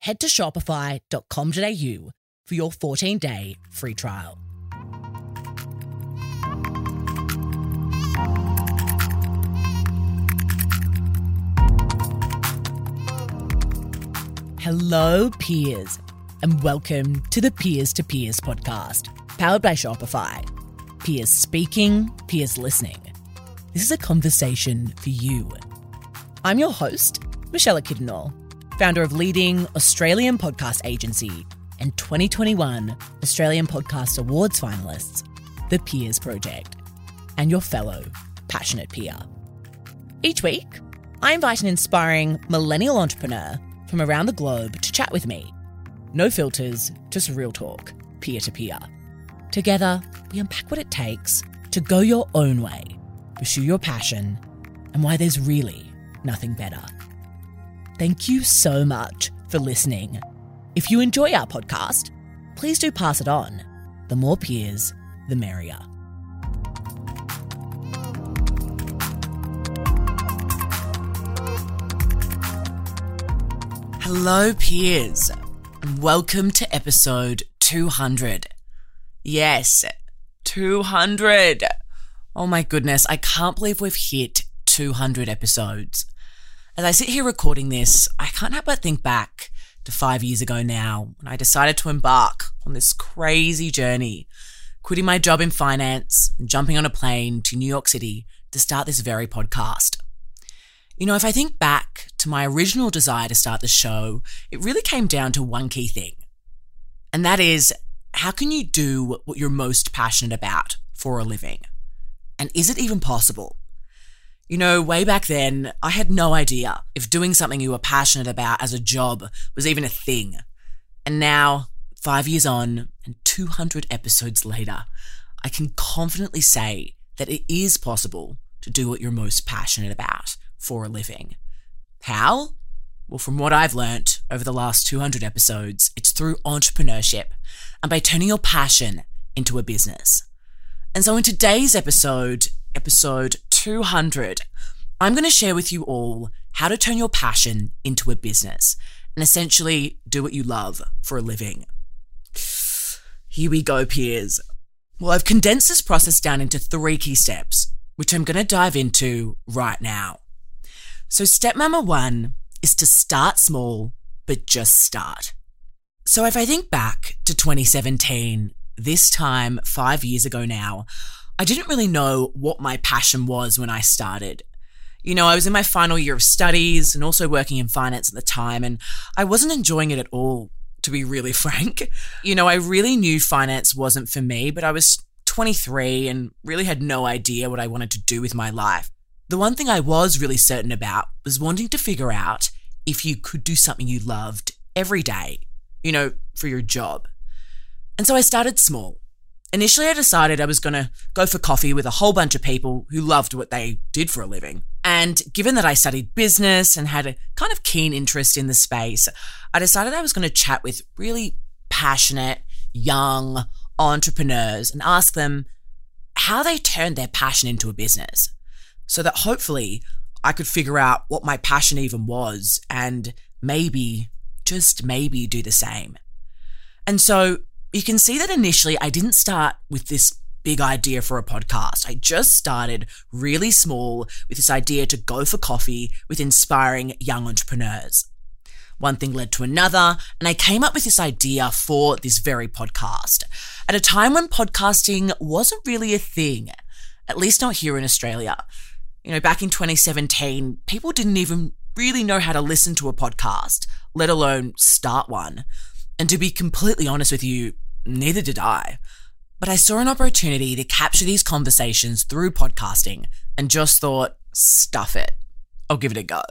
head to shopify.com.au for your 14 day free trial. Hello, peers, and welcome to the Peers to Peers podcast, powered by Shopify. Peers speaking, peers listening. This is a conversation for you. I'm your host, Michelle Kidnall, founder of leading Australian podcast agency and 2021 Australian Podcast Awards finalists, The Peers Project, and your fellow passionate peer. Each week, I invite an inspiring millennial entrepreneur from around the globe to chat with me. No filters, just real talk, peer to peer. Together, we unpack what it takes to go your own way, pursue your passion, and why there's really nothing better. Thank you so much for listening. If you enjoy our podcast, please do pass it on. The more peers, the merrier. Hello, peers, welcome to episode 200. Yes, 200. Oh my goodness, I can't believe we've hit 200 episodes. As I sit here recording this, I can't help but think back to five years ago now when I decided to embark on this crazy journey, quitting my job in finance and jumping on a plane to New York City to start this very podcast. You know, if I think back to my original desire to start the show, it really came down to one key thing. And that is how can you do what you're most passionate about for a living? And is it even possible? You know, way back then, I had no idea if doing something you were passionate about as a job was even a thing. And now, five years on and 200 episodes later, I can confidently say that it is possible to do what you're most passionate about for a living. How? Well, from what I've learnt over the last 200 episodes, it's through entrepreneurship and by turning your passion into a business. And so in today's episode, episode 200, I'm going to share with you all how to turn your passion into a business and essentially do what you love for a living. Here we go, peers. Well, I've condensed this process down into three key steps, which I'm going to dive into right now. So, step number one is to start small, but just start. So, if I think back to 2017, this time five years ago now, I didn't really know what my passion was when I started. You know, I was in my final year of studies and also working in finance at the time, and I wasn't enjoying it at all, to be really frank. You know, I really knew finance wasn't for me, but I was 23 and really had no idea what I wanted to do with my life. The one thing I was really certain about was wanting to figure out if you could do something you loved every day, you know, for your job. And so I started small. Initially, I decided I was going to go for coffee with a whole bunch of people who loved what they did for a living. And given that I studied business and had a kind of keen interest in the space, I decided I was going to chat with really passionate, young entrepreneurs and ask them how they turned their passion into a business so that hopefully I could figure out what my passion even was and maybe, just maybe, do the same. And so you can see that initially I didn't start with this big idea for a podcast. I just started really small with this idea to go for coffee with inspiring young entrepreneurs. One thing led to another, and I came up with this idea for this very podcast at a time when podcasting wasn't really a thing, at least not here in Australia you know, back in 2017, people didn't even really know how to listen to a podcast, let alone start one. And to be completely honest with you, neither did I. But I saw an opportunity to capture these conversations through podcasting and just thought, stuff it. I'll give it a go.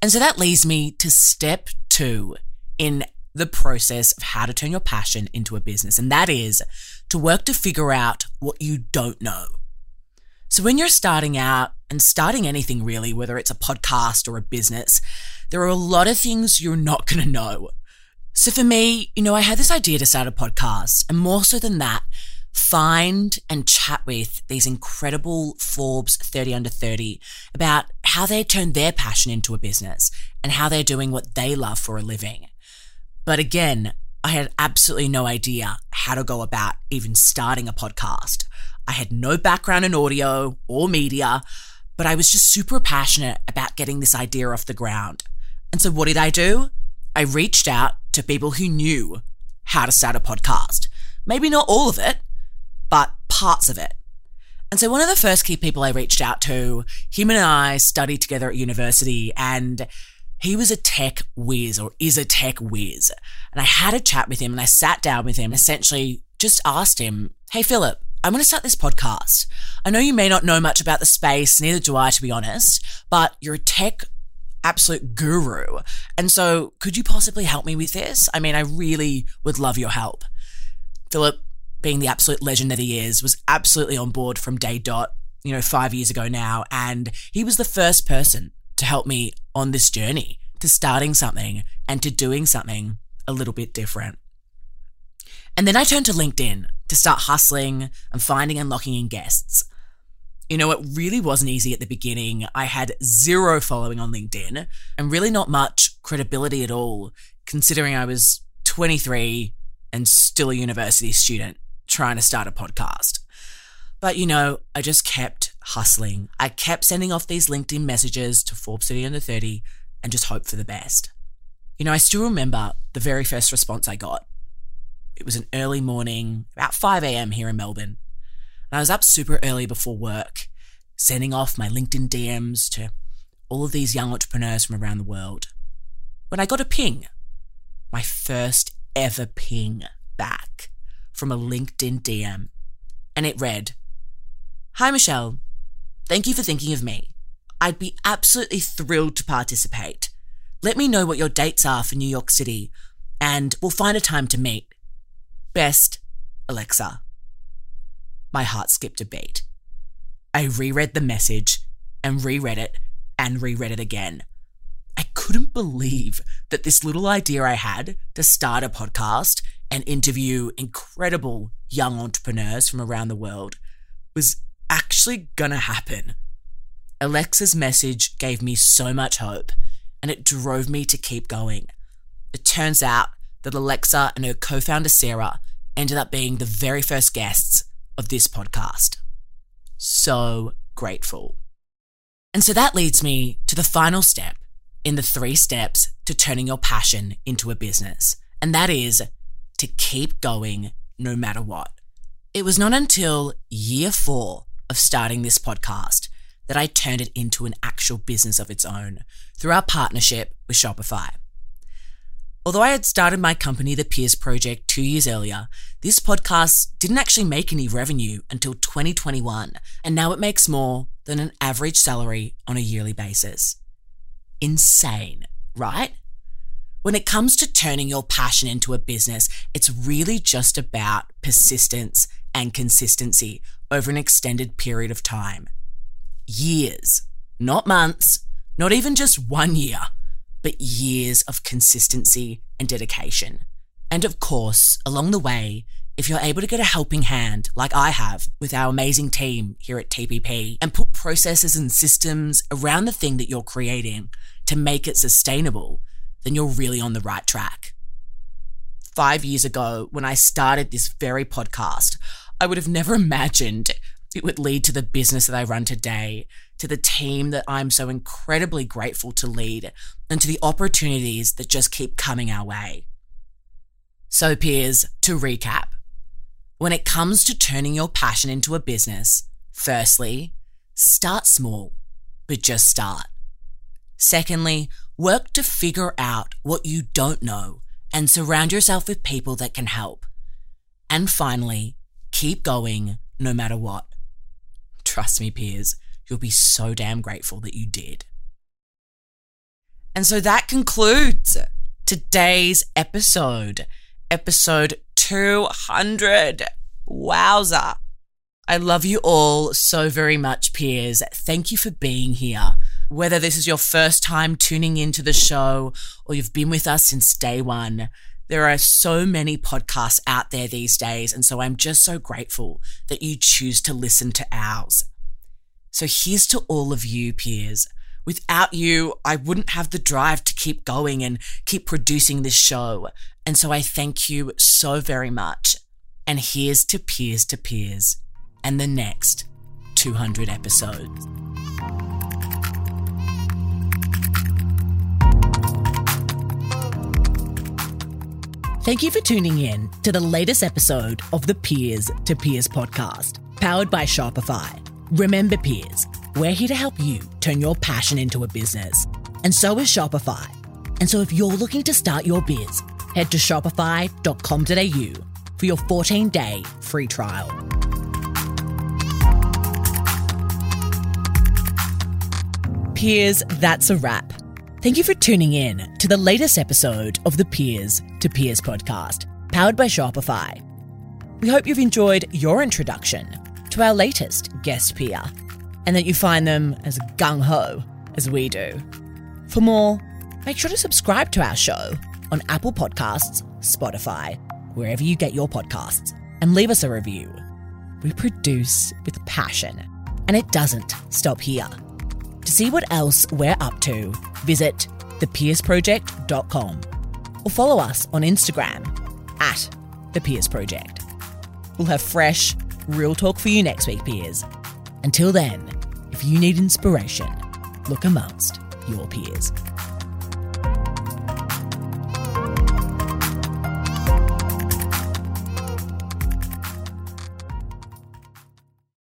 And so that leads me to step two in the process of how to turn your passion into a business, and that is to work to figure out what you don't know. So, when you're starting out and starting anything really, whether it's a podcast or a business, there are a lot of things you're not going to know. So, for me, you know, I had this idea to start a podcast, and more so than that, find and chat with these incredible Forbes 30 under 30 about how they turned their passion into a business and how they're doing what they love for a living. But again, I had absolutely no idea how to go about even starting a podcast. I had no background in audio or media, but I was just super passionate about getting this idea off the ground. And so what did I do? I reached out to people who knew how to start a podcast. Maybe not all of it, but parts of it. And so one of the first key people I reached out to, him and I studied together at university and he was a tech whiz or is a tech whiz. And I had a chat with him and I sat down with him and essentially just asked him, Hey, Philip, I'm going to start this podcast. I know you may not know much about the space, neither do I, to be honest, but you're a tech absolute guru. And so could you possibly help me with this? I mean, I really would love your help. Philip, being the absolute legend that he is, was absolutely on board from day dot, you know, five years ago now. And he was the first person to help me on this journey to starting something and to doing something a little bit different. And then I turned to LinkedIn to start hustling and finding and locking in guests. You know, it really wasn't easy at the beginning. I had zero following on LinkedIn and really not much credibility at all, considering I was 23 and still a university student trying to start a podcast. But you know, I just kept hustling. I kept sending off these LinkedIn messages to Forbes 30 under 30 and just hope for the best. You know, I still remember the very first response I got. It was an early morning, about 5 a.m. here in Melbourne. And I was up super early before work, sending off my LinkedIn DMs to all of these young entrepreneurs from around the world. When I got a ping, my first ever ping back from a LinkedIn DM. And it read, Hi, Michelle. Thank you for thinking of me. I'd be absolutely thrilled to participate. Let me know what your dates are for New York City, and we'll find a time to meet. Best, Alexa. My heart skipped a beat. I reread the message and reread it and reread it again. I couldn't believe that this little idea I had to start a podcast and interview incredible young entrepreneurs from around the world was actually gonna happen. Alexa's message gave me so much hope and it drove me to keep going. It turns out that Alexa and her co founder Sarah ended up being the very first guests of this podcast. So grateful. And so that leads me to the final step in the three steps to turning your passion into a business, and that is to keep going no matter what. It was not until year four of starting this podcast that I turned it into an actual business of its own through our partnership with Shopify. Although I had started my company, The Peers Project, two years earlier, this podcast didn't actually make any revenue until 2021, and now it makes more than an average salary on a yearly basis. Insane, right? When it comes to turning your passion into a business, it's really just about persistence and consistency over an extended period of time. Years, not months, not even just one year, but years of consistency and dedication. And of course, along the way, if you're able to get a helping hand, like I have with our amazing team here at TPP, and put processes and systems around the thing that you're creating to make it sustainable, then you're really on the right track. Five years ago, when I started this very podcast, I would have never imagined it would lead to the business that I run today, to the team that I'm so incredibly grateful to lead, and to the opportunities that just keep coming our way. So, peers, to recap, when it comes to turning your passion into a business, firstly, start small, but just start. Secondly, work to figure out what you don't know and surround yourself with people that can help. And finally, Keep going no matter what. Trust me, peers, you'll be so damn grateful that you did. And so that concludes today's episode, episode 200. Wowza. I love you all so very much, peers. Thank you for being here. Whether this is your first time tuning into the show or you've been with us since day one, there are so many podcasts out there these days. And so I'm just so grateful that you choose to listen to ours. So here's to all of you, peers. Without you, I wouldn't have the drive to keep going and keep producing this show. And so I thank you so very much. And here's to Peers to Peers and the next 200 episodes. Thank you for tuning in to the latest episode of the Peers to Peers podcast, powered by Shopify. Remember, peers, we're here to help you turn your passion into a business. And so is Shopify. And so if you're looking to start your biz, head to shopify.com.au for your 14 day free trial. Peers, that's a wrap. Thank you for tuning in to the latest episode of the Peers to Peers podcast, powered by Shopify. We hope you've enjoyed your introduction to our latest guest peer and that you find them as gung ho as we do. For more, make sure to subscribe to our show on Apple Podcasts, Spotify, wherever you get your podcasts, and leave us a review. We produce with passion, and it doesn't stop here. To see what else we're up to, visit thepeersproject.com or follow us on Instagram at the Peers Project. We'll have fresh, real talk for you next week, peers. Until then, if you need inspiration, look amongst your peers.